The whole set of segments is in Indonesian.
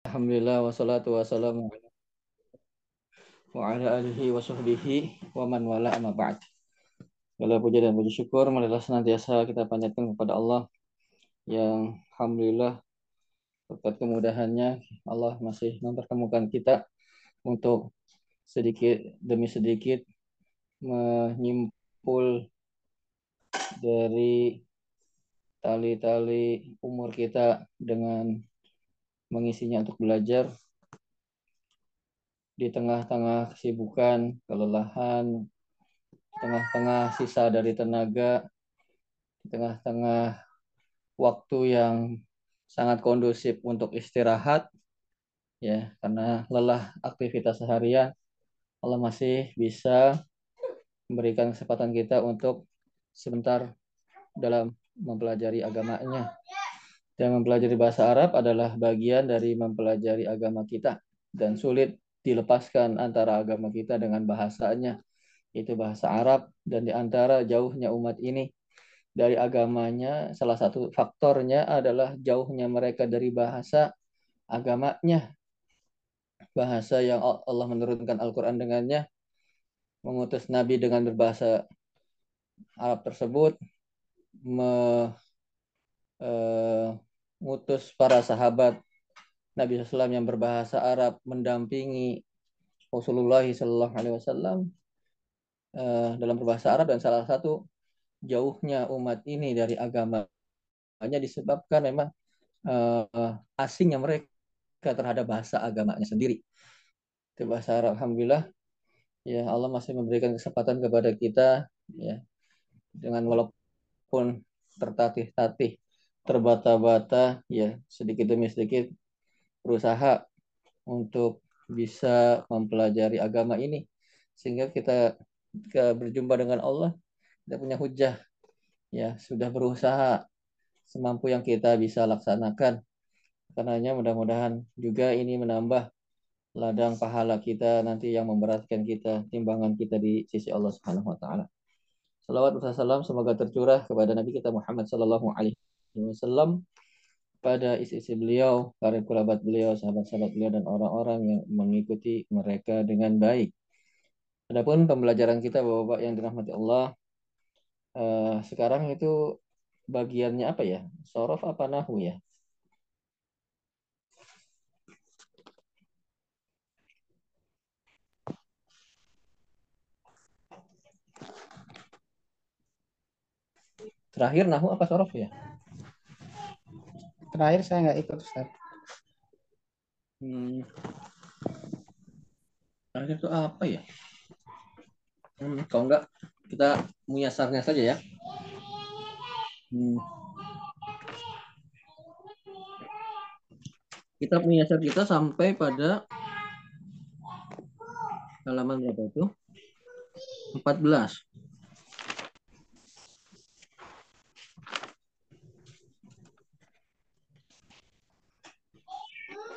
Alhamdulillah wassalatu wassalamu wa ala alihi wa sahbihi wa man wala amma ba'd. Segala puja dan puji syukur marilah senantiasa kita panjatkan kepada Allah yang alhamdulillah berkat kemudahannya Allah masih mempertemukan kita untuk sedikit demi sedikit menyimpul dari tali-tali umur kita dengan mengisinya untuk belajar di tengah-tengah kesibukan, kelelahan, tengah-tengah sisa dari tenaga, di tengah-tengah waktu yang sangat kondusif untuk istirahat, ya karena lelah aktivitas seharian, Allah masih bisa memberikan kesempatan kita untuk sebentar dalam mempelajari agamanya. Dan mempelajari bahasa Arab adalah bagian dari mempelajari agama kita dan sulit dilepaskan antara agama kita dengan bahasanya. Itu bahasa Arab dan di antara jauhnya umat ini dari agamanya salah satu faktornya adalah jauhnya mereka dari bahasa agamanya. Bahasa yang Allah menurunkan Al-Qur'an dengannya mengutus nabi dengan berbahasa Arab tersebut me, uh, ngutus para sahabat Nabi SAW yang berbahasa Arab mendampingi Rasulullah Wasallam uh, dalam berbahasa Arab dan salah satu jauhnya umat ini dari agamanya disebabkan memang uh, asingnya mereka terhadap bahasa agamanya sendiri. Itu bahasa Arab. Alhamdulillah, ya Allah masih memberikan kesempatan kepada kita, ya dengan walaupun tertatih-tatih terbata-bata ya sedikit demi sedikit berusaha untuk bisa mempelajari agama ini sehingga kita, kita berjumpa dengan Allah kita punya hujah ya sudah berusaha semampu yang kita bisa laksanakan karenanya mudah-mudahan juga ini menambah ladang pahala kita nanti yang memberatkan kita timbangan kita di sisi Allah Subhanahu wa taala. Salawat salam semoga tercurah kepada Nabi kita Muhammad sallallahu alaihi Wasallam pada isi-isi beliau, para kerabat beliau, sahabat-sahabat beliau dan orang-orang yang mengikuti mereka dengan baik. Adapun pembelajaran kita Bapak-bapak yang dirahmati Allah uh, sekarang itu bagiannya apa ya? Sorof apa nahu ya? Terakhir nahu apa sorof ya? Terakhir saya nggak ikut Ustaz. Hmm. Terakhir itu apa ya? Hmm, kalau enggak kita muyasarnya saja ya. Hmm. Kita muyasar kita sampai pada halaman berapa itu? 14.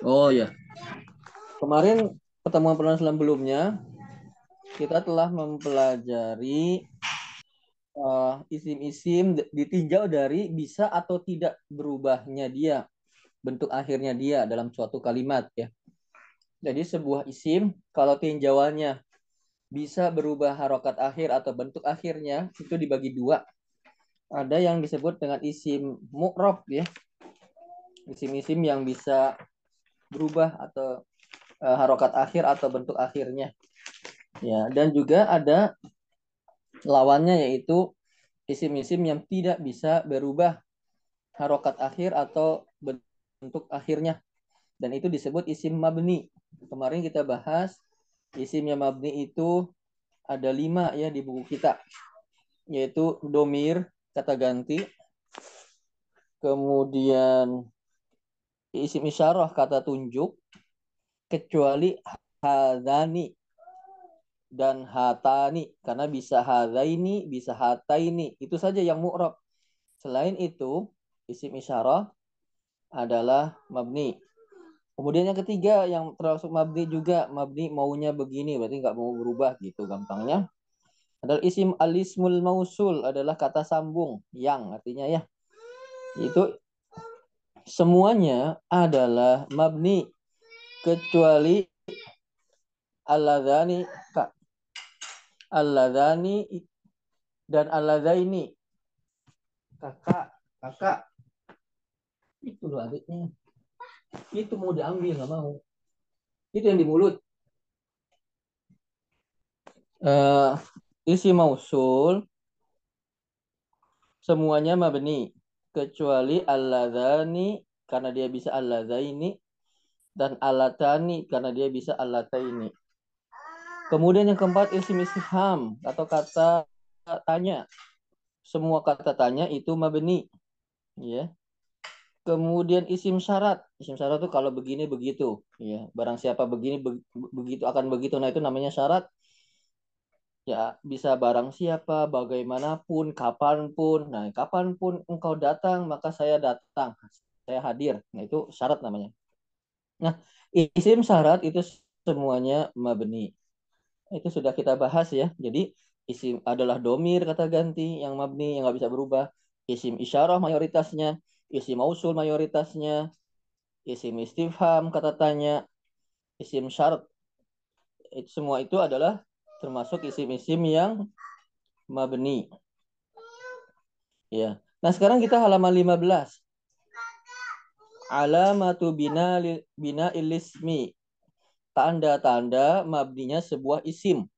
Oh ya. Kemarin pertemuan pertemuan sebelumnya kita telah mempelajari uh, isim-isim ditinjau dari bisa atau tidak berubahnya dia bentuk akhirnya dia dalam suatu kalimat ya. Jadi sebuah isim kalau tinjauannya bisa berubah harokat akhir atau bentuk akhirnya itu dibagi dua. Ada yang disebut dengan isim mu'rob ya. Isim-isim yang bisa berubah atau uh, harokat akhir atau bentuk akhirnya. Ya, dan juga ada lawannya yaitu isim-isim yang tidak bisa berubah harokat akhir atau bentuk akhirnya. Dan itu disebut isim mabni. Kemarin kita bahas isim yang mabni itu ada lima ya di buku kita. Yaitu domir, kata ganti. Kemudian isim isyarah kata tunjuk kecuali hadani dan hatani. Karena bisa hadaini bisa hataini. Itu saja yang mu'rab. Selain itu isim isyarah adalah mabni. Kemudian yang ketiga yang termasuk mabni juga mabni maunya begini berarti nggak mau berubah gitu gampangnya. Adalah isim alismul mausul adalah kata sambung yang artinya ya. Itu semuanya adalah mabni kecuali alladzani kak. Alladzani dan alladzaini kakak kakak. Itu loh adiknya itu mau diambil nggak mau. Itu yang di mulut. Uh, isi mausul. Semuanya mabni kecuali alladzani karena dia bisa alladzaini dan alatani karena dia bisa alataini kemudian yang keempat isim istifham atau kata tanya semua kata tanya itu mabni. Ya. Kemudian isim syarat. Isim syarat itu kalau begini begitu, ya. Barang siapa begini be begitu akan begitu. Nah, itu namanya syarat. Ya, bisa barang siapa, bagaimanapun, kapan pun. Nah, kapan pun engkau datang, maka saya datang. Saya hadir. Nah, itu syarat namanya. Nah, isim syarat itu semuanya mabni. Itu sudah kita bahas ya. Jadi, isim adalah domir kata ganti yang mabni yang nggak bisa berubah isim isyarah mayoritasnya isim mausul mayoritasnya isim istifham kata tanya isim syarat itu semua itu adalah termasuk isim-isim yang mabni. Ya. Nah sekarang kita halaman 15 alamatu bina bina ilismi. Tanda-tanda mabninya sebuah isim.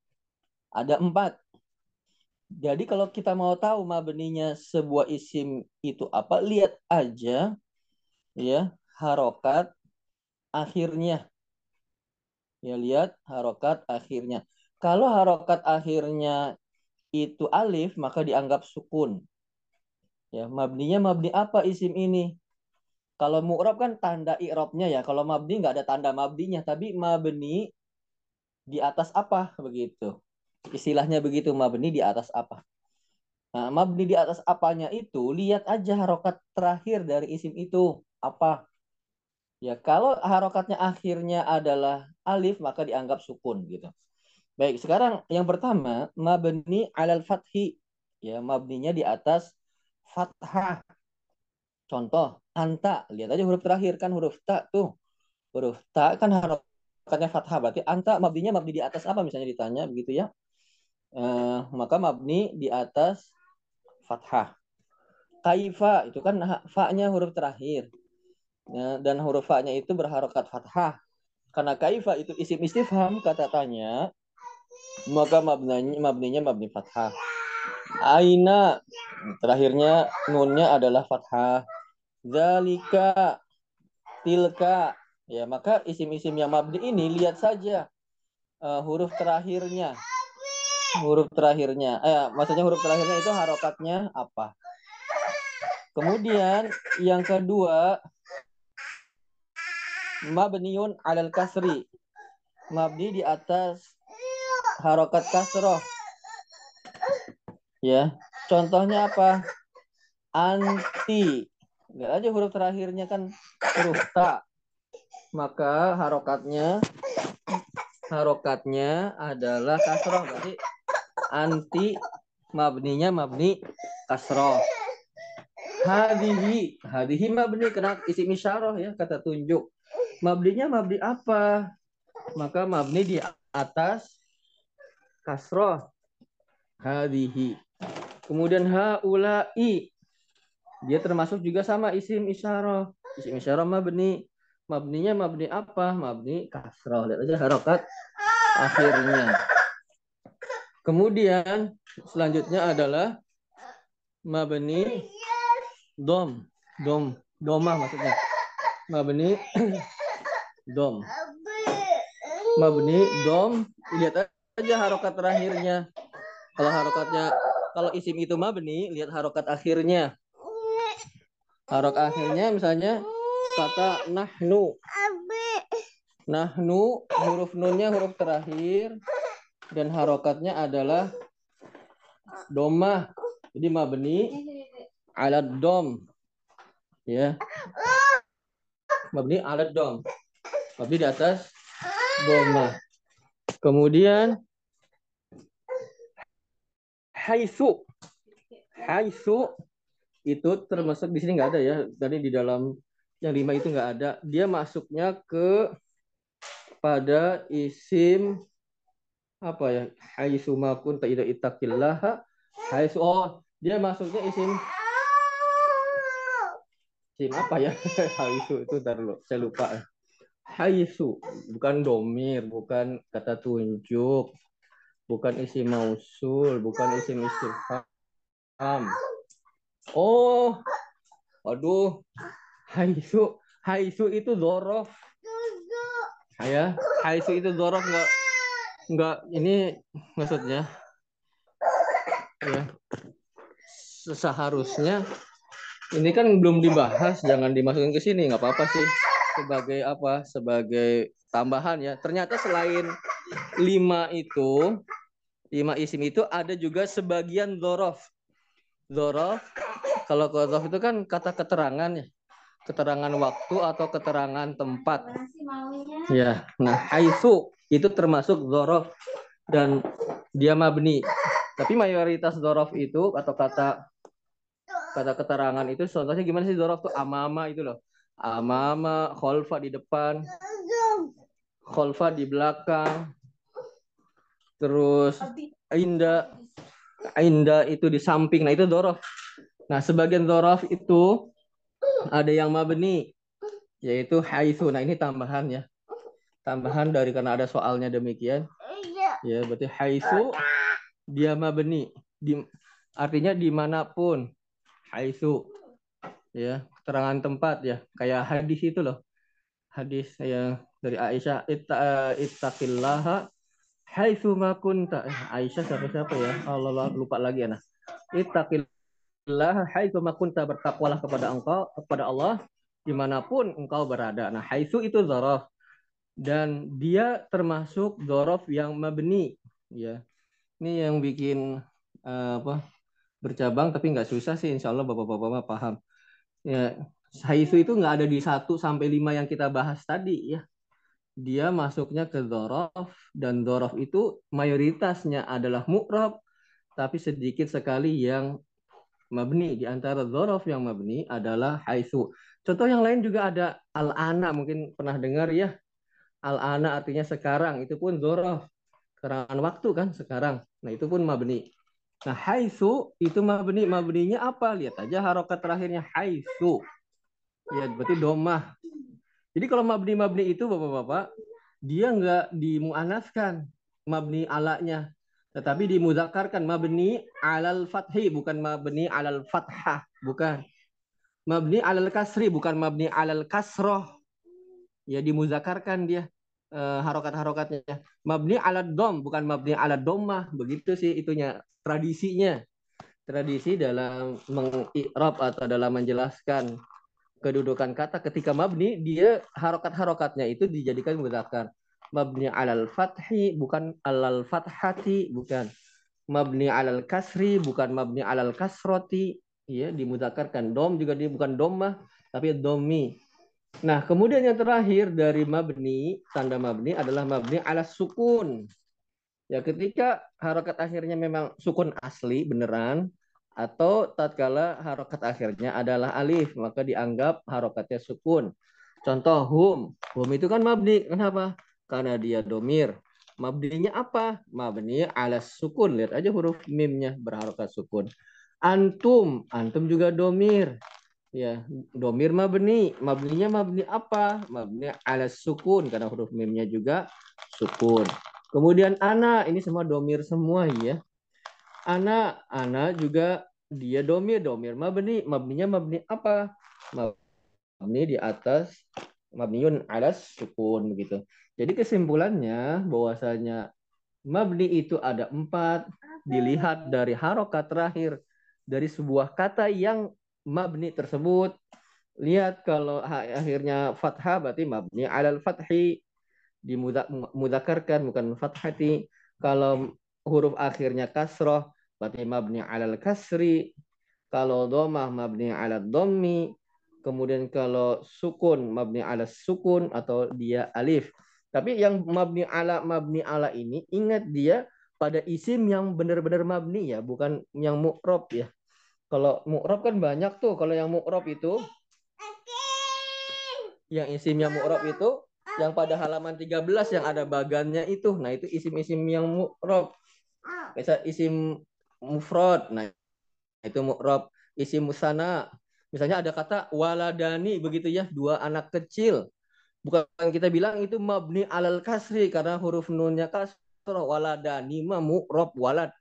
Ada empat. Jadi kalau kita mau tahu mabninya sebuah isim itu apa, lihat aja ya harokat akhirnya. Ya lihat harokat akhirnya. Kalau harokat akhirnya itu alif, maka dianggap sukun. Ya, mabninya mabni apa isim ini? Kalau mu'rab kan tanda i'rabnya ya. Kalau mabni nggak ada tanda mabninya, tapi mabni di atas apa begitu. Istilahnya begitu mabni di atas apa. Nah, mabni di atas apanya itu lihat aja harokat terakhir dari isim itu apa. Ya, kalau harokatnya akhirnya adalah alif maka dianggap sukun gitu. Baik, sekarang yang pertama mabni alal fathi. Ya, mabninya di atas fathah. Contoh, anta. Lihat aja huruf terakhir kan huruf ta tuh. Huruf ta kan harokatnya fathah berarti anta mabninya mabni di atas apa misalnya ditanya begitu ya eh, maka mabni di atas fathah. Kaifa itu kan fa-nya huruf terakhir. Ya, dan huruf fa-nya itu berharokat fathah. Karena kaifa itu isim istifham kata tanya, maka mabninya mabninya mabni fathah. Aina terakhirnya nunnya adalah fathah. Zalika tilka ya maka isim-isim yang mabni ini lihat saja uh, huruf terakhirnya huruf terakhirnya. Eh, maksudnya huruf terakhirnya itu harokatnya apa? Kemudian yang kedua mabniun alal kasri. Mabni di atas harokat kasroh. Ya, contohnya apa? Anti. Lihat aja huruf terakhirnya kan huruf ta. Maka harokatnya harokatnya adalah kasroh. Berarti anti mabninya mabni kasroh hadihi hadihi mabni kena isi isyarah ya kata tunjuk mabninya mabni apa maka mabni di atas kasroh. Hadihi. Kemudian haulai. Dia termasuk juga sama isim isyarah. Isim isyarah mabni. Mabninya mabni apa? Mabni kasroh. Lihat aja harokat akhirnya. Kemudian selanjutnya adalah mabni dom, dom, doma maksudnya. Mabni dom. Mabni dom, lihat aja harokat terakhirnya. Kalau harokatnya, kalau isim itu mabni, lihat harokat akhirnya. Harok akhirnya misalnya kata nahnu. Nahnu, huruf nunnya huruf terakhir, dan harokatnya adalah doma. Jadi mabni alat dom. Ya. Mabni alat dom. Mabni di atas doma. Kemudian haisu. Haisu itu termasuk di sini nggak ada ya. Tadi di dalam yang lima itu nggak ada. Dia masuknya ke pada isim apa ya haitsu ma kunta idza ittaqillaha haitsu oh dia maksudnya isim isim apa ya haitsu itu ntar dulu saya lupa haitsu bukan domir bukan kata tunjuk bukan isim mausul bukan isim istifham oh aduh. Haitsu haitsu itu zorof. Ya haitsu itu zorof enggak enggak ini maksudnya ya seharusnya ini kan belum dibahas jangan dimasukin ke sini nggak apa-apa sih. Sebagai apa? Sebagai tambahan ya. Ternyata selain lima itu lima isim itu ada juga sebagian zorof zorof kalau zorof itu kan kata keterangan ya. Keterangan waktu atau keterangan tempat. Ya nah haisu itu termasuk zorof dan dia mabni. Tapi mayoritas zorof itu atau kata kata keterangan itu contohnya gimana sih zorof tuh? Amama itu loh. Amama kholfa di depan kholfa di belakang terus inda inda itu di samping. Nah itu zorof nah sebagian zorof itu ada yang mabni yaitu haitsu. Nah ini tambahan ya. Tambahan dari karena ada soalnya demikian. Ya berarti haitsu dia mabni. Di artinya di mana pun haitsu. Ya keterangan tempat ya. Kayak hadis itu loh. Hadis yang dari Aisyah ittaqillaha haitsu ma kunta eh, Aisyah siapa siapa ya Allah lupa lagi ya nah ittaqillaha haitsu ma kunta bertakwalah kepada engkau kepada Allah di mana pun engkau berada. Nah haitsu itu zaraf dan dia termasuk zorof yang mabni ya. Ini yang bikin uh, apa bercabang tapi nggak susah sih. Insya Allah bapak-bapak paham. Ya haisu itu nggak ada di satu sampai lima yang kita bahas tadi ya dia masuknya ke zorof dan zorof itu mayoritasnya adalah mu'rab tapi sedikit sekali yang mabni di antara zorof yang mabni adalah haisu contoh yang lain juga ada al-ana mungkin pernah dengar ya al-ana artinya sekarang itu pun zorof keterangan waktu kan sekarang. Nah, itu pun mabni. Nah, haitsu itu mabni. Mabninya apa? Lihat aja harokat terakhirnya haitsu. Ya, berarti domah. Jadi kalau mabni-mabni itu Bapak-bapak, dia nggak dimuanaskan mabni alanya, tetapi dimuzakarkan mabni alal fathi bukan mabni alal fathah, bukan. Mabni alal kasri bukan mabni alal kasroh. Ya dimuzakarkan dia uh, harokat-harokatnya. Mabni ala dom, bukan mabni ala domah. Begitu sih itunya, tradisinya. Tradisi dalam mengikrab atau dalam menjelaskan kedudukan kata ketika mabni, dia harokat-harokatnya itu dijadikan mudzakkar. Mabni alal fathi, bukan alal fathati, bukan. Mabni alal kasri, bukan mabni alal kasroti. Ya, dimudzakarkan. Dom juga dia bukan domah, tapi domi Nah, kemudian yang terakhir dari mabni, tanda mabni adalah mabni ala sukun. Ya, ketika harokat akhirnya memang sukun asli beneran atau tatkala harokat akhirnya adalah alif, maka dianggap harokatnya sukun. Contoh hum. Hum itu kan mabni. Kenapa? Karena dia domir. Mabninya apa? Mabni ala sukun. Lihat aja huruf mimnya berharokat sukun. Antum. Antum juga domir ya domir mabni mabninya mabni apa mabni ala sukun karena huruf mimnya juga sukun kemudian ana ini semua domir semua ya ana ana juga dia domir domir mabni mabninya mabni apa? Mabni di atas mabniun ala sukun begitu. Jadi kesimpulannya bahwasanya mabni itu ada empat. Dilihat dari harokat terakhir dari sebuah kata yang mabni tersebut. Lihat kalau akhirnya fathah berarti mabni alal fathi dimudakarkan bukan fathati. Kalau huruf akhirnya kasroh berarti mabni alal kasri kalau domah mabni alal domi kemudian kalau sukun mabni ala sukun atau dia alif tapi yang mabni ala mabni ala ini ingat dia pada isim yang benar-benar mabni ya bukan yang mu'rob ya kalau mu'rab kan banyak tuh. Kalau yang mu'rab itu yang isimnya mu'rab itu yang pada halaman 13 yang ada bagannya itu. Nah, itu isim-isim yang mu'rob. Bisa isim mufrad. Nah, itu mu'rob. Isim musana. Misalnya ada kata waladani begitu ya, dua anak kecil. Bukan kita bilang itu mabni alal kasri karena huruf nunnya kasroh waladani ma mu'rob walad.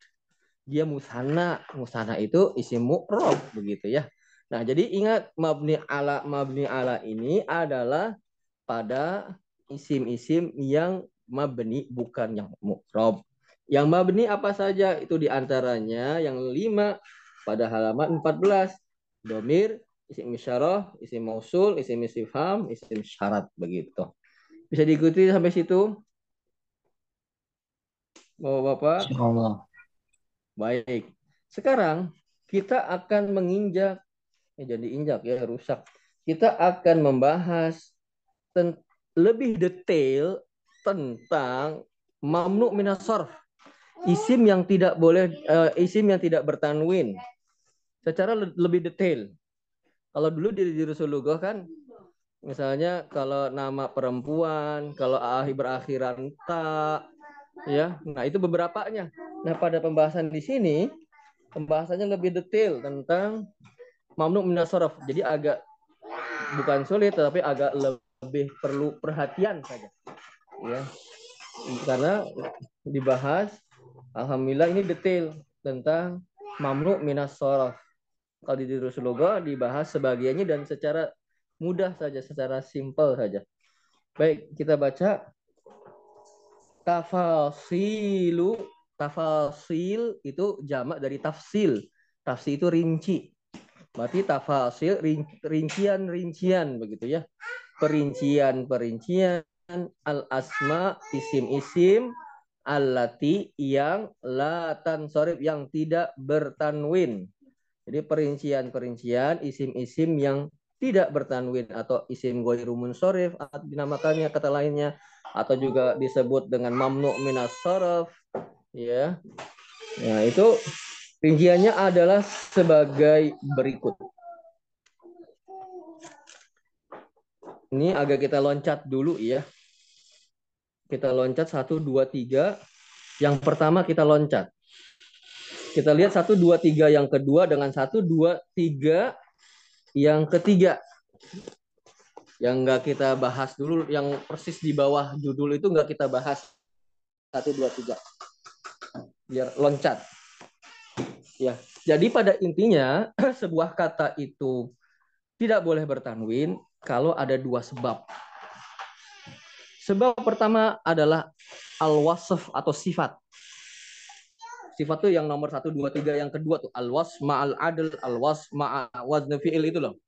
Dia musana. Musana itu isim mu'rob begitu ya. Nah, jadi ingat mabni ala mabni ala ini adalah pada isim-isim yang mabni bukan yang mu'rob. Yang mabni apa saja? Itu di antaranya yang lima pada halaman 14. Domir, isim isyarah, isim mausul, isim istifham, isim syarat. Begitu. Bisa diikuti sampai situ? Bapak-bapak? Allah. Baik. Sekarang kita akan menginjak, eh, jadi injak ya, rusak. Kita akan membahas lebih detail tentang mamnu minas sarf. Isim yang tidak boleh uh, isim yang tidak bertanwin. Secara le lebih detail. Kalau dulu di, Rasulullah kan misalnya kalau nama perempuan, kalau akhir berakhiran ta ya. Nah, itu beberapanya. Nah, pada pembahasan di sini pembahasannya lebih detail tentang mamnu minas sarf. Jadi agak bukan sulit tetapi agak lebih perlu perhatian saja ya karena dibahas alhamdulillah ini detail tentang mamnu minas sorof kalau di Rasulullah dibahas sebagiannya dan secara mudah saja secara simpel saja. Baik kita baca. Tafasilu tafasil itu jamak dari tafsil. Tafsil itu rinci. Berarti tafasil rincian rincian begitu ya. Perincian-perincian al-asma isim-isim allati yang la tansorif yang tidak bertanwin. Jadi perincian-perincian isim-isim yang tidak bertanwin atau isim ghairu munsorif atau dinamakannya kata lainnya atau juga disebut dengan mamnu minas saraf ya. Nah, itu rinciannya adalah sebagai berikut. Ini agak kita loncat dulu ya. Kita loncat satu dua tiga. Yang pertama kita loncat. Kita lihat satu dua tiga yang kedua dengan satu dua tiga yang ketiga. Yang nggak kita bahas dulu, yang persis di bawah judul itu nggak kita bahas. Satu dua tiga. Biar loncat. Ya, jadi pada intinya sebuah kata itu tidak boleh bertanwin kalau ada dua sebab. Sebab pertama adalah al-wasf atau sifat. Sifat itu yang nomor satu, dua, tiga. Yang kedua tuh al-was ma'al adl, al-was ma'al wazn fi'il itu loh.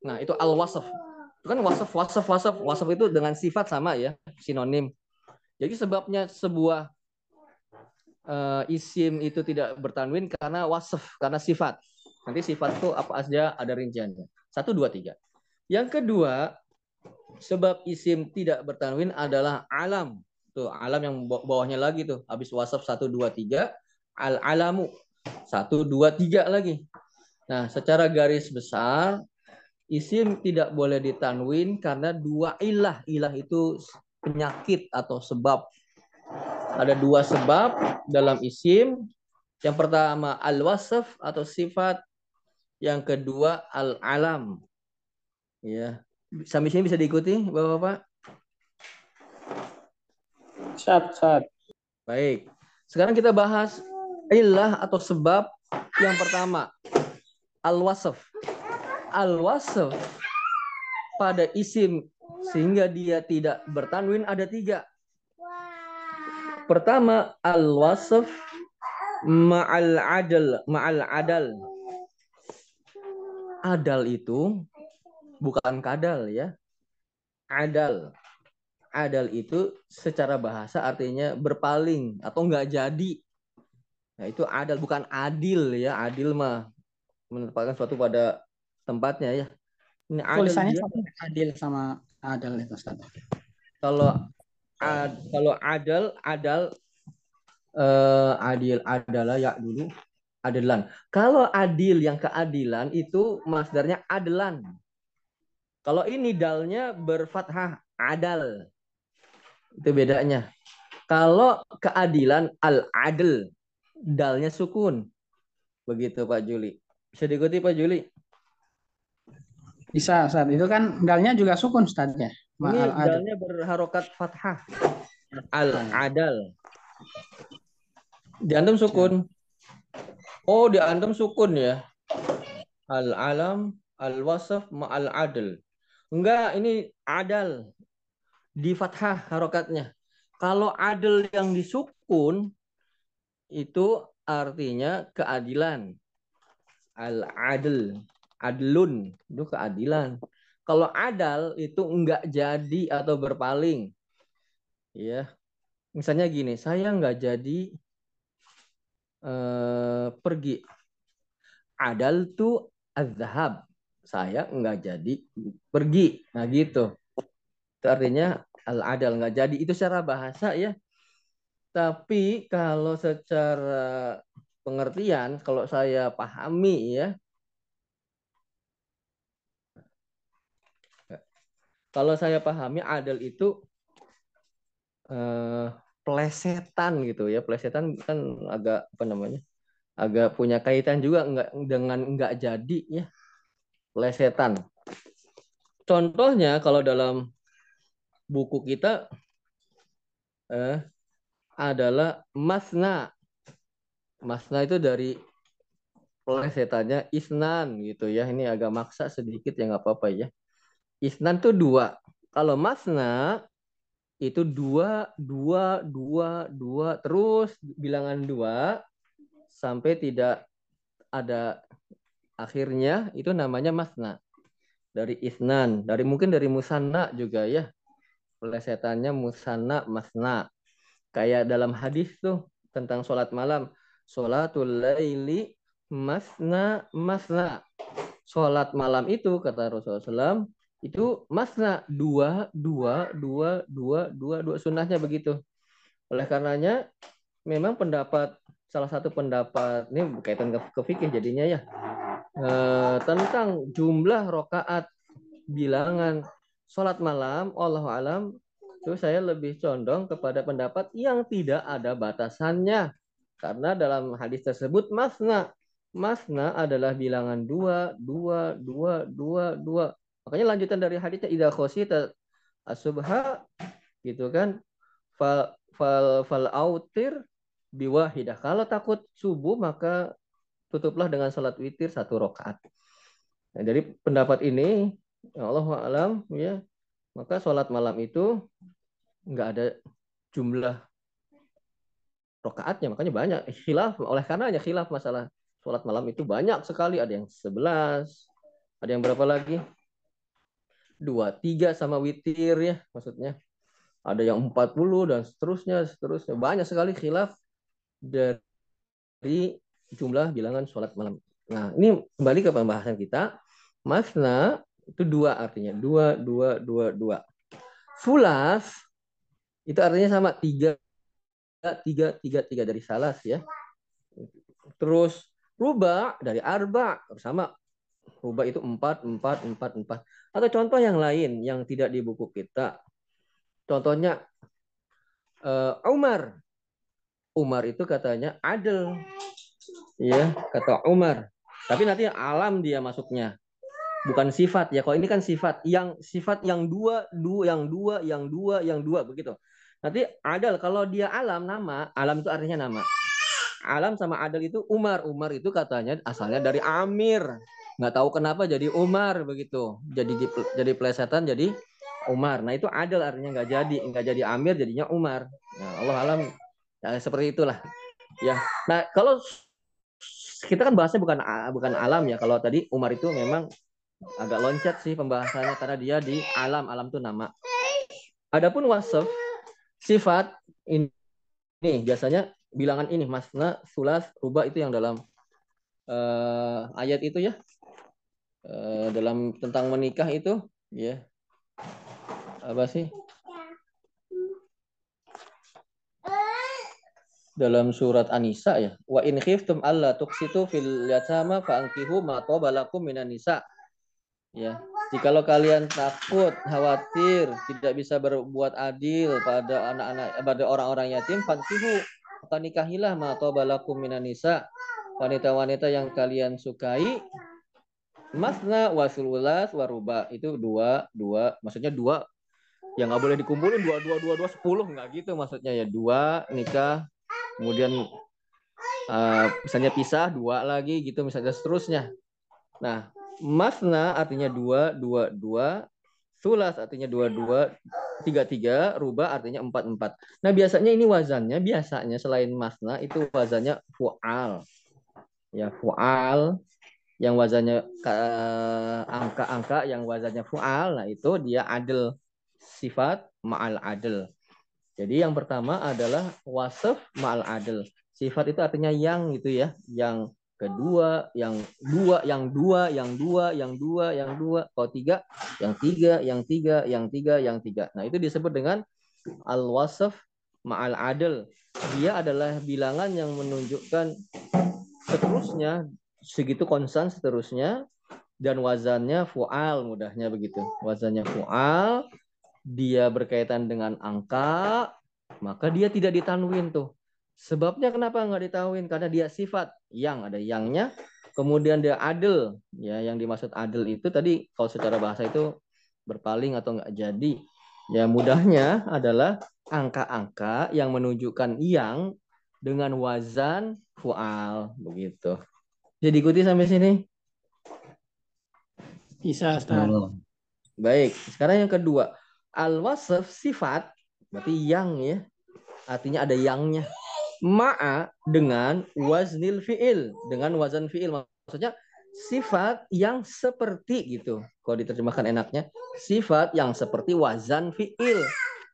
Nah itu al-wasf. Itu kan wasf, wasf, wasf. Wasf itu dengan sifat sama ya, sinonim. Jadi sebabnya sebuah uh, isim itu tidak bertanwin karena wasf, karena sifat. Nanti sifat itu apa aja ada rinciannya. Satu, dua, tiga. Yang kedua, sebab isim tidak bertanwin adalah alam. Tuh, alam yang bawahnya lagi tuh. Habis wasaf 1 2 3, al alamu 1 2 3 lagi. Nah, secara garis besar isim tidak boleh ditanwin karena dua ilah. Ilah itu penyakit atau sebab. Ada dua sebab dalam isim. Yang pertama al-wasaf atau sifat. Yang kedua al-alam Ya. Sampai sini bisa diikuti, Bapak-bapak? Saat, saat. Baik. Sekarang kita bahas ilah atau sebab yang pertama. Al-wasaf. Al-wasaf pada isim sehingga dia tidak bertanwin ada tiga. Pertama, al-wasaf ma'al adal. Ma'al adal. Adal itu bukan kadal ya. Adal. Adal itu secara bahasa artinya berpaling atau enggak jadi. Nah, itu adal bukan adil ya. Adil mah menempatkan suatu pada tempatnya ya. Ini adil Tulisannya dia, sama adil sama adal itu Ustaz. Kalau ad, kalau adal adal uh, adil adalah ya dulu adilan. Kalau adil yang keadilan itu masdarnya adalan. Kalau ini dalnya berfathah adal. Itu bedanya. Kalau keadilan al-adl, dalnya sukun. Begitu Pak Juli. Bisa diikuti Pak Juli? Bisa, saat itu kan dalnya juga sukun Ustaz ya. Ini dalnya berharokat fathah. Al-adal. Di antum sukun. Oh, di antum sukun ya. Al-alam, al-wasaf, ma'al-adl. Enggak, ini adal. Di fathah harokatnya. Kalau adil yang disukun itu artinya keadilan. Al-adl, adlun itu keadilan. Kalau adal itu enggak jadi atau berpaling. Ya. Misalnya gini, saya enggak jadi eh, pergi. Adal tuh azhab. Saya enggak jadi pergi. Nah gitu. Itu artinya al-adal nggak jadi. Itu secara bahasa ya. Tapi kalau secara pengertian kalau saya pahami ya. Kalau saya pahami adal itu eh, plesetan gitu ya. Plesetan kan agak apa namanya agak punya kaitan juga enggak dengan enggak jadi ya plesetan contohnya kalau dalam buku kita eh, adalah masna. Masna itu dari plesetannya isnan gitu ya. Ini agak maksa sedikit ya nggak apa-apa ya. Isnan itu dua. Kalau masna itu dua, dua, dua, dua, terus bilangan dua sampai tidak ada akhirnya itu namanya masna dari isnan dari mungkin dari musanna juga ya plesetannya musana masna. Kayak dalam hadis tuh tentang sholat malam. Sholatul laili masna masna. Sholat malam itu kata Rasulullah SAW itu masna dua dua dua dua dua dua sunnahnya begitu. Oleh karenanya memang pendapat salah satu pendapat ini berkaitan ke, ke fikih jadinya ya e, tentang jumlah rokaat bilangan sholat malam, Allah alam, itu saya lebih condong kepada pendapat yang tidak ada batasannya. Karena dalam hadis tersebut masna. Masna adalah bilangan dua, dua, dua, dua, dua. Makanya lanjutan dari hadisnya idza khosita asubha gitu kan fal fal fal autir biwahidah. Kalau takut subuh maka tutuplah dengan salat witir satu rakaat. Nah, jadi pendapat ini Allah alam ya maka sholat malam itu nggak ada jumlah rokaatnya makanya banyak. Khilaf oleh karenanya khilaf masalah sholat malam itu banyak sekali. Ada yang sebelas ada yang berapa lagi? Dua tiga sama witir ya maksudnya. Ada yang empat puluh dan seterusnya seterusnya. Banyak sekali khilaf dari jumlah bilangan sholat malam nah ini kembali ke pembahasan kita masna itu dua artinya. Dua, dua, dua, dua. Fulas itu artinya sama tiga, tiga, tiga, tiga dari salas ya. Terus ruba dari arba sama ruba itu empat, empat, empat, empat. Atau contoh yang lain yang tidak di buku kita. Contohnya uh, Umar. Umar itu katanya adil. Ya, kata Umar. Tapi nanti alam dia masuknya bukan sifat ya. Kalau ini kan sifat yang sifat yang dua, dua, yang dua, yang dua, yang dua begitu. Nanti adal kalau dia alam nama, alam itu artinya nama. Alam sama adal itu Umar. Umar itu katanya asalnya dari Amir. Nggak tahu kenapa jadi Umar begitu. Jadi jadi plesetan jadi Umar. Nah itu adal artinya nggak jadi, nggak jadi Amir jadinya Umar. Nah, Allah alam ya, seperti itulah. Ya. Nah kalau kita kan bahasnya bukan bukan alam ya. Kalau tadi Umar itu memang agak loncat sih pembahasannya karena dia di alam. Alam tuh nama. Adapun wasaf sifat ini, ini biasanya bilangan ini masna sulas rubah itu yang dalam uh, ayat itu ya. Uh, dalam tentang menikah itu ya. Apa sih dalam surat An-Nisa ya. Wa in khiftum alla tuqsitu fil yatama fa ankihu ma tabalakum minan nisa. Ya. Jikalau kalian takut, khawatir, tidak bisa berbuat adil pada anak-anak pada orang-orang yatim, fansihu maka nikahilah ma balakum minan nisa. Wanita-wanita yang kalian sukai masna wasulas waruba itu dua dua maksudnya dua. Yang nggak boleh dikumpulin dua dua dua dua sepuluh. Nggak gitu maksudnya ya. Dua nikah kemudian uh, misalnya pisah dua lagi gitu misalnya seterusnya. Nah masna artinya dua dua dua. Sulas artinya dua dua tiga tiga. Rubah artinya empat empat. Nah biasanya ini wazannya biasanya selain masna itu wazannya fual. Ya fual yang wazannya angka-angka yang wazannya fual nah itu dia adil. Sifat ma'al adil jadi yang pertama adalah wasaf ma'al adil sifat itu artinya yang gitu ya yang kedua, yang dua, yang dua, yang dua, yang dua, yang dua, kalau tiga, yang tiga, yang tiga, yang tiga, yang tiga. Nah itu disebut dengan al-wasaf ma'al adil. Dia adalah bilangan yang menunjukkan seterusnya, segitu konstan seterusnya, dan wazannya fu'al mudahnya begitu. Wazannya fu'al, dia berkaitan dengan angka, maka dia tidak ditanwin tuh. Sebabnya kenapa nggak ditahuin? Karena dia sifat yang ada yangnya, kemudian dia adil. Ya, yang dimaksud adil itu tadi kalau secara bahasa itu berpaling atau nggak jadi. Ya mudahnya adalah angka-angka yang menunjukkan yang dengan wazan fual begitu. Jadi ikuti sampai sini. Bisa, Ustaz. Baik, sekarang yang kedua. Al-wasf sifat berarti yang ya. Artinya ada yangnya. Ma'a dengan waznil fi'il. Dengan wazan fi'il. Maksudnya sifat yang seperti gitu. Kalau diterjemahkan enaknya. Sifat yang seperti wazan fi'il.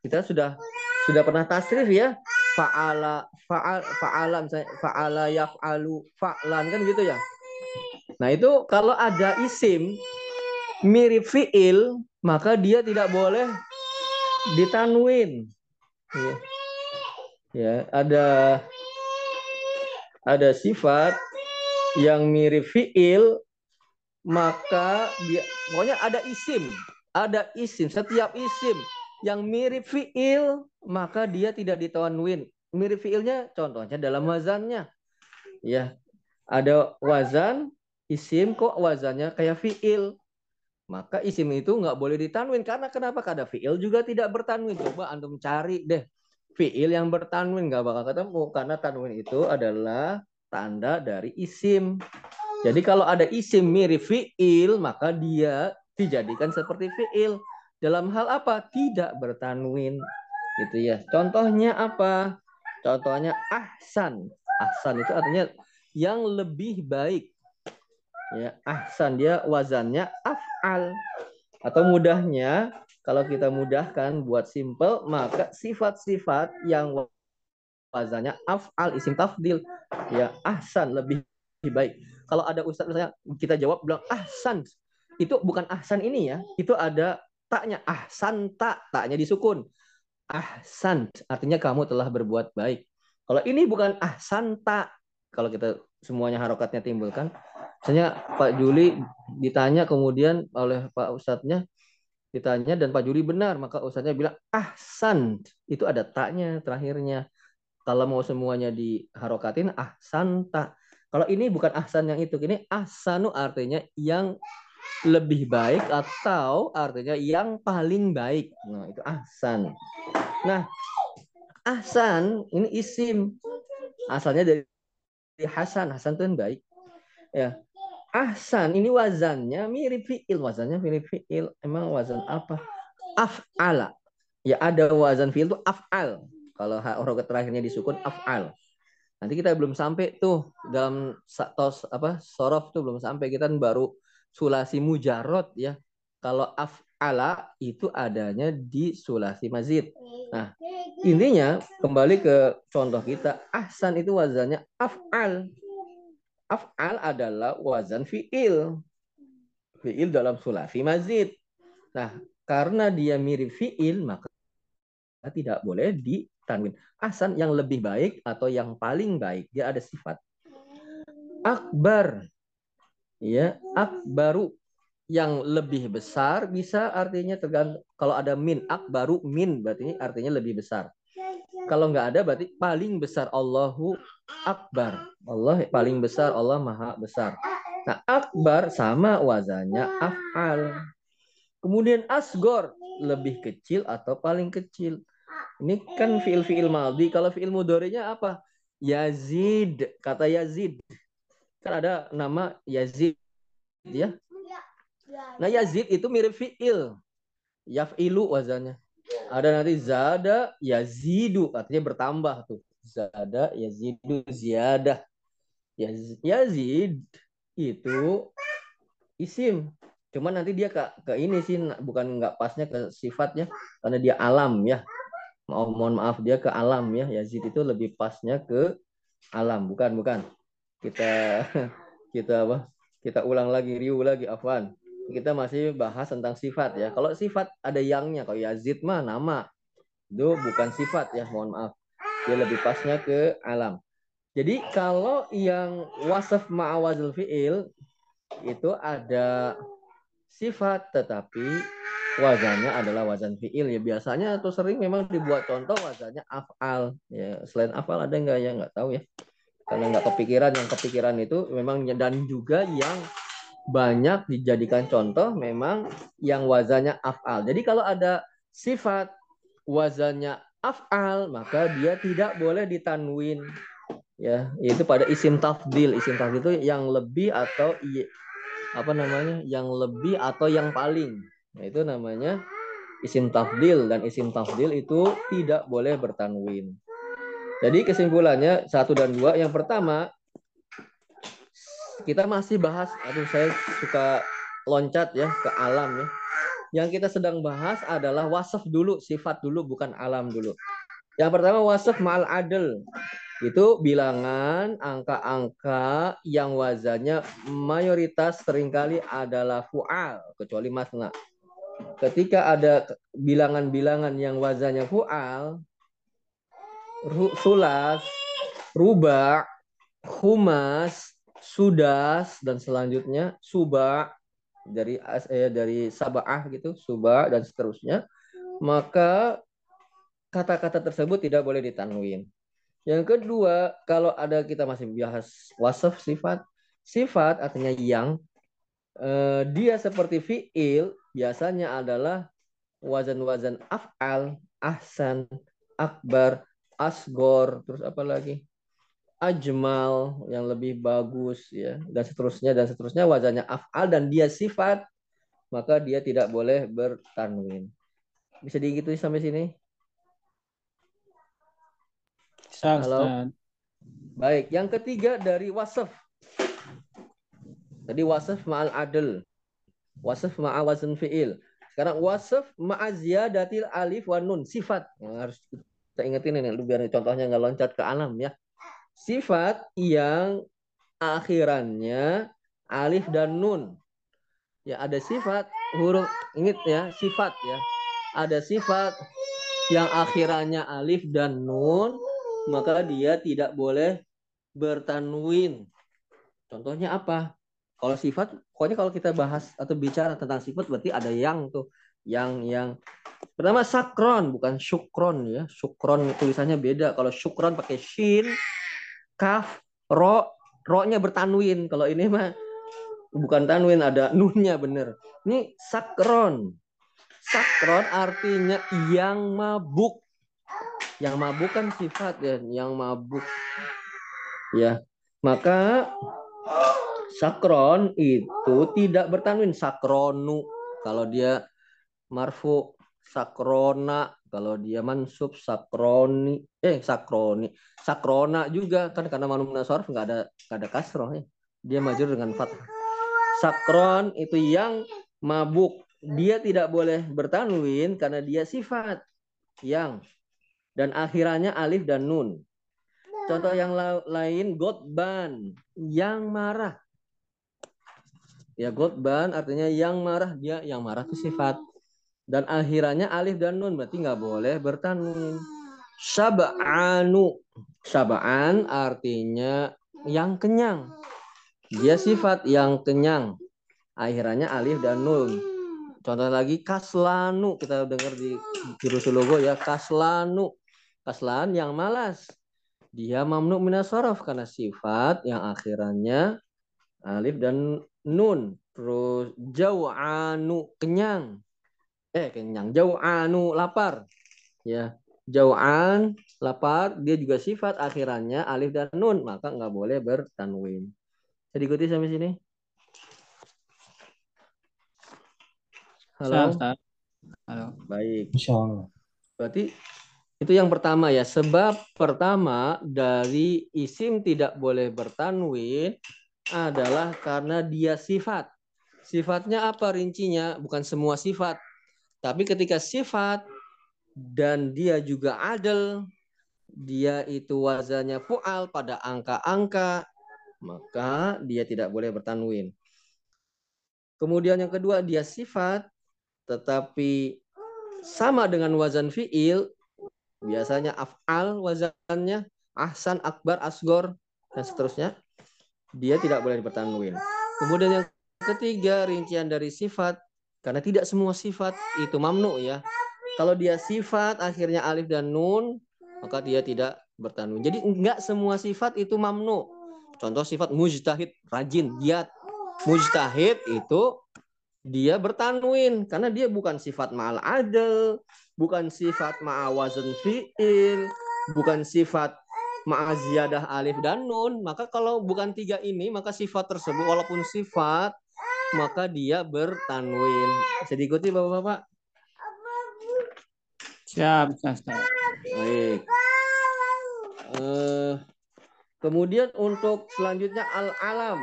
Kita sudah sudah pernah tasrif ya. Fa'ala fa'al fa'ala misalnya fa'ala yaf'alu fa'lan kan gitu ya. Nah itu kalau ada isim mirip fi'il maka dia tidak boleh ditanwin ya ya ada ada sifat yang mirip fiil maka dia pokoknya ada isim ada isim setiap isim yang mirip fiil maka dia tidak ditanwin mirip fiilnya contohnya dalam wazannya. Ya ada wazan isim kok wazannya kayak fiil maka isim itu nggak boleh ditanwin karena kenapa karena fiil juga tidak bertanwin coba antum cari deh fiil yang bertanwin nggak bakal ketemu karena tanwin itu adalah tanda dari isim. Jadi kalau ada isim mirip fiil maka dia dijadikan seperti fiil. Dalam hal apa? Tidak bertanwin. Gitu ya. Contohnya apa? Contohnya ahsan. Ahsan itu artinya yang lebih baik. Ya, ahsan dia wazannya af'al. Atau mudahnya kalau kita mudahkan buat simple, maka sifat-sifat yang wazannya af'al isim tafdil ya ahsan lebih baik. Kalau ada ustaz misalnya kita jawab bilang ahsan, itu bukan ahsan ini ya, itu ada taknya ahsan tak, taknya disukun. Ahsan artinya kamu telah berbuat baik. Kalau ini bukan ahsan tak, kalau kita semuanya harokatnya timbul kan. Misalnya Pak Juli ditanya kemudian oleh Pak Ustadznya, ditanya dan Pak Juri benar? Maka ustaznya bilang ahsan. Itu ada taknya terakhirnya. Kalau mau semuanya diharokatin ahsan tak kalau ini bukan ahsan yang itu. Ini ahsanu artinya yang lebih baik atau artinya yang paling baik. Nah itu ahsan. Nah ahsan ini isim. Asalnya dari Hasan. Hasan itu kan baik. Ya ahsan ini wazannya mirip fiil. Wazannya mirip fiil. Emang wazan apa? Af'ala. Ya ada wazan fiil itu af'al. Kalau huruf terakhirnya disukun af'al. Nanti kita belum sampai tuh dalam tos apa sorof tuh belum sampai. Kita baru sulasi mujarot ya. Kalau af'ala itu adanya di sulasi mazid. Nah intinya kembali ke contoh kita. Ahsan itu wazannya af'al af'al adalah wazan fi'il. Fi'il dalam sulasi mazid. Nah, karena dia mirip fi'il, maka tidak boleh ditanwin. Asan yang lebih baik atau yang paling baik. Dia ada sifat. Akbar. Ya, akbaru. yang lebih besar bisa artinya tergantung kalau ada min akbaru min berarti artinya lebih besar. Kalau nggak ada berarti paling besar Allahu akbar. Allah paling besar, Allah maha besar. Nah, akbar sama wazannya af'al. Kemudian asgor lebih kecil atau paling kecil. Ini kan fiil-fiil maldi. Kalau fiil mudorinya apa? Yazid. Kata Yazid. Kan ada nama Yazid. Ya. Nah Yazid itu mirip fiil. Yaf'ilu wazannya. Ada nanti zada yazidu. Artinya bertambah tuh. Zada yazidu ziyadah. Yazid itu isim. Cuman nanti dia ke, ke ini sih bukan nggak pasnya ke sifatnya karena dia alam ya. Mau mohon maaf dia ke alam ya. Yazid itu lebih pasnya ke alam bukan bukan. Kita kita apa? Kita ulang lagi, riu lagi Afwan. Kita masih bahas tentang sifat ya. Kalau sifat ada yangnya, kalau Yazid mah nama. Itu bukan sifat ya, mohon maaf. Dia lebih pasnya ke alam. Jadi kalau yang wasaf ma'awazil fi'il itu ada sifat tetapi wazannya adalah wazan fiil ya biasanya atau sering memang dibuat contoh wazannya afal ya selain afal ada nggak ya nggak tahu ya karena nggak kepikiran yang kepikiran itu memang dan juga yang banyak dijadikan contoh memang yang wazannya afal. Jadi kalau ada sifat wazannya afal maka dia tidak boleh ditanwin. Ya itu pada isim tafdil. Isim tafdil itu yang lebih atau apa namanya? Yang lebih atau yang paling. Nah itu namanya isim tafdil. Dan isim tafdil itu tidak boleh bertanwin. Jadi kesimpulannya satu dan dua. Yang pertama kita masih bahas aduh saya suka loncat ya ke alam ya. Yang kita sedang bahas adalah wasaf dulu sifat dulu bukan alam dulu. Yang pertama wasaf mal adil itu bilangan angka-angka yang wazannya mayoritas sering kali adalah fu'al kecuali masna. Ketika ada bilangan-bilangan yang wazannya fu'al, sulas, ruba, humas, sudas dan selanjutnya suba dari eh, dari sabah gitu, suba dan seterusnya, maka kata-kata tersebut tidak boleh ditanwin. Yang kedua, kalau ada kita masih bahas wasaf sifat, sifat artinya yang eh, dia seperti fiil biasanya adalah wazan-wazan af'al, ahsan, akbar, asgor, terus apa lagi? Ajmal yang lebih bagus ya dan seterusnya dan seterusnya wazannya af'al dan dia sifat maka dia tidak boleh bertanwin. Bisa diikuti sampai sini? Halo. Baik, yang ketiga dari wasaf. Tadi wasaf ma'al adl. Wasaf ma'a wazn fi'il. Sekarang wasaf ma'a ziyadatil alif wa nun. Sifat. Yang harus kita ingetin ini. Biar contohnya nggak loncat ke alam ya. Sifat yang akhirannya alif dan nun. Ya ada sifat huruf ingat ya sifat ya. Ada sifat yang akhirannya alif dan nun maka dia tidak boleh bertanwin. Contohnya apa? Kalau sifat, pokoknya kalau kita bahas atau bicara tentang sifat berarti ada yang tuh, yang yang pertama sakron bukan syukron ya. Syukron tulisannya beda. Kalau syukron pakai shin, kaf, ro, ro-nya bertanwin. Kalau ini mah bukan tanwin ada nunnya bener. Ini sakron. Sakron artinya yang mabuk yang mabuk kan sifat ya, yang mabuk. Ya. Maka sakron itu tidak bertanwin sakronu kalau dia marfu sakrona kalau dia mansub sakroni eh sakroni sakrona juga. Kan karena manum nasarf nggak ada nggak ada kasroh ya. Dia majur dengan fathah. Sakron itu yang mabuk. Dia tidak boleh bertanwin karena dia sifat yang dan akhirannya alif dan nun. Contoh yang lain godban yang marah. Ya godban artinya yang marah. Dia yang marah itu sifat dan akhirannya alif dan nun berarti nggak boleh bertanwin. Sab'anu sab'an artinya yang kenyang. Dia sifat yang kenyang. akhirannya alif dan nun. Contoh lagi kaslanu kita dengar di jurus logo ya kaslanu. Kaslan yang malas. Dia mamnu minasorof karena sifat yang akhirannya alif dan nun. Terus jau'anu kenyang. Eh kenyang. Jau'anu lapar. Ya. Jau'an lapar dia juga sifat akhirannya alif dan nun maka nggak boleh bertanwin. Bisa diikuti sampai sini? Halo. Halo. Baik. Insya Allah. Berarti itu yang pertama ya. Sebab pertama dari isim tidak boleh bertanwin adalah karena dia sifat. Sifatnya apa rincinya? Bukan semua sifat. Tapi ketika sifat dan dia juga adil, dia itu wazannya fu'al pada angka-angka, maka dia tidak boleh bertanwin. Kemudian yang kedua dia sifat tetapi sama dengan wazan fiil biasanya af'al wazannya ahsan akbar asgor dan seterusnya dia tidak boleh dipertanwin kemudian yang ketiga rincian dari sifat karena tidak semua sifat itu mamnu ya. Kalau dia sifat akhirnya alif dan nun maka dia tidak bertanwin jadi enggak semua sifat itu mamnu. Contoh sifat mujtahid rajin giat. Mujtahid itu dia bertanwin karena dia bukan sifat ma'al adil, bukan sifat ma'awazan fi'il, bukan sifat ma'aziyadah alif dan nun. Maka kalau bukan tiga ini, maka sifat tersebut walaupun sifat, maka dia bertanwin. Bisa diikuti Bapak-Bapak? Siap, siap. Baik. Uh, kemudian untuk selanjutnya al-alam.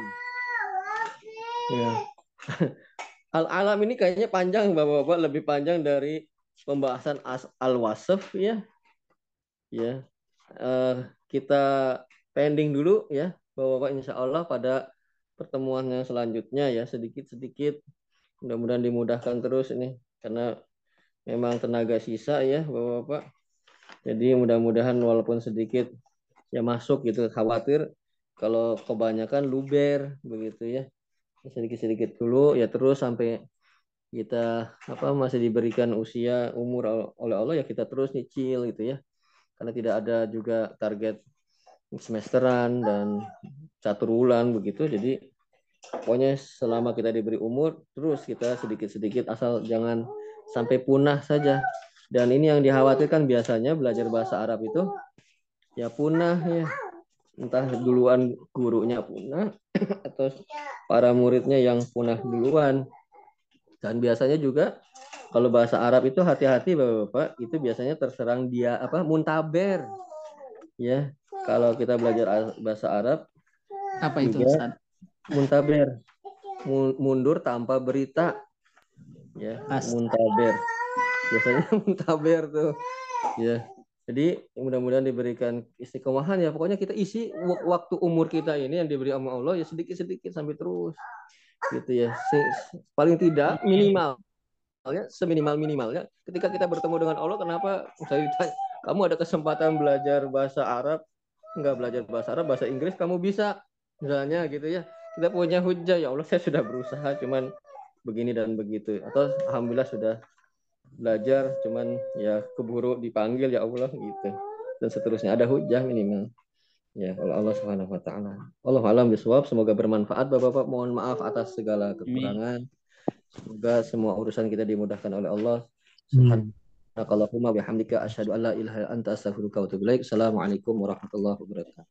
Ya. Al-alam ini kayaknya panjang Bapak-bapak, lebih panjang dari pembahasan al-wasf ya. Ya. Uh, kita pending dulu ya Bapak-bapak insya Allah pada pertemuan yang selanjutnya ya sedikit-sedikit. Mudah-mudahan dimudahkan terus ini karena memang tenaga sisa ya Bapak-bapak. Jadi mudah-mudahan walaupun sedikit ya masuk gitu khawatir. Kalau kebanyakan luber begitu ya. Sedikit-sedikit dulu ya terus sampai kita apa masih diberikan usia umur oleh Allah ya kita terus nyicil gitu ya. Karena tidak ada juga target semesteran dan catur bulan begitu. Jadi pokoknya selama kita diberi umur terus kita sedikit-sedikit asal jangan sampai punah saja dan ini yang dikhawatirkan biasanya belajar bahasa Arab itu ya punah ya entah duluan gurunya punah atau para muridnya yang punah duluan. Dan biasanya juga kalau bahasa Arab itu hati-hati Bapak-bapak, itu biasanya terserang dia apa muntaber. Ya, kalau kita belajar bahasa Arab apa itu Ustaz? Muntaber. Mundur tanpa berita. Ya, muntaber. Biasanya muntaber tuh. Ya, jadi mudah-mudahan diberikan istiqomahan ya. Pokoknya kita isi waktu umur kita ini yang diberi sama Allah ya sedikit-sedikit sampai terus. Gitu ya. Paling tidak minimal ya seminimal minimalnya ketika kita bertemu dengan Allah kenapa saya ditanya kamu ada kesempatan belajar bahasa Arab nggak belajar bahasa Arab bahasa Inggris kamu bisa misalnya gitu ya kita punya hujah ya Allah saya sudah berusaha cuman begini dan begitu. Atau alhamdulillah sudah belajar cuman ya keburu dipanggil ya Allah gitu. Dan seterusnya ada hujah minimal. Ya kalau Allah Subhanahu wa taala. Allah alam bisawab semoga bermanfaat Bapak-bapak. Mohon maaf atas segala kekurangan. Semoga semua urusan kita dimudahkan oleh Allah. Subhanakallahumma bihamdika asyhadu an la ilaha illa anta astaghfiruka wa atubu ilaik. Assalamualaikum warahmatullahi wabarakatuh.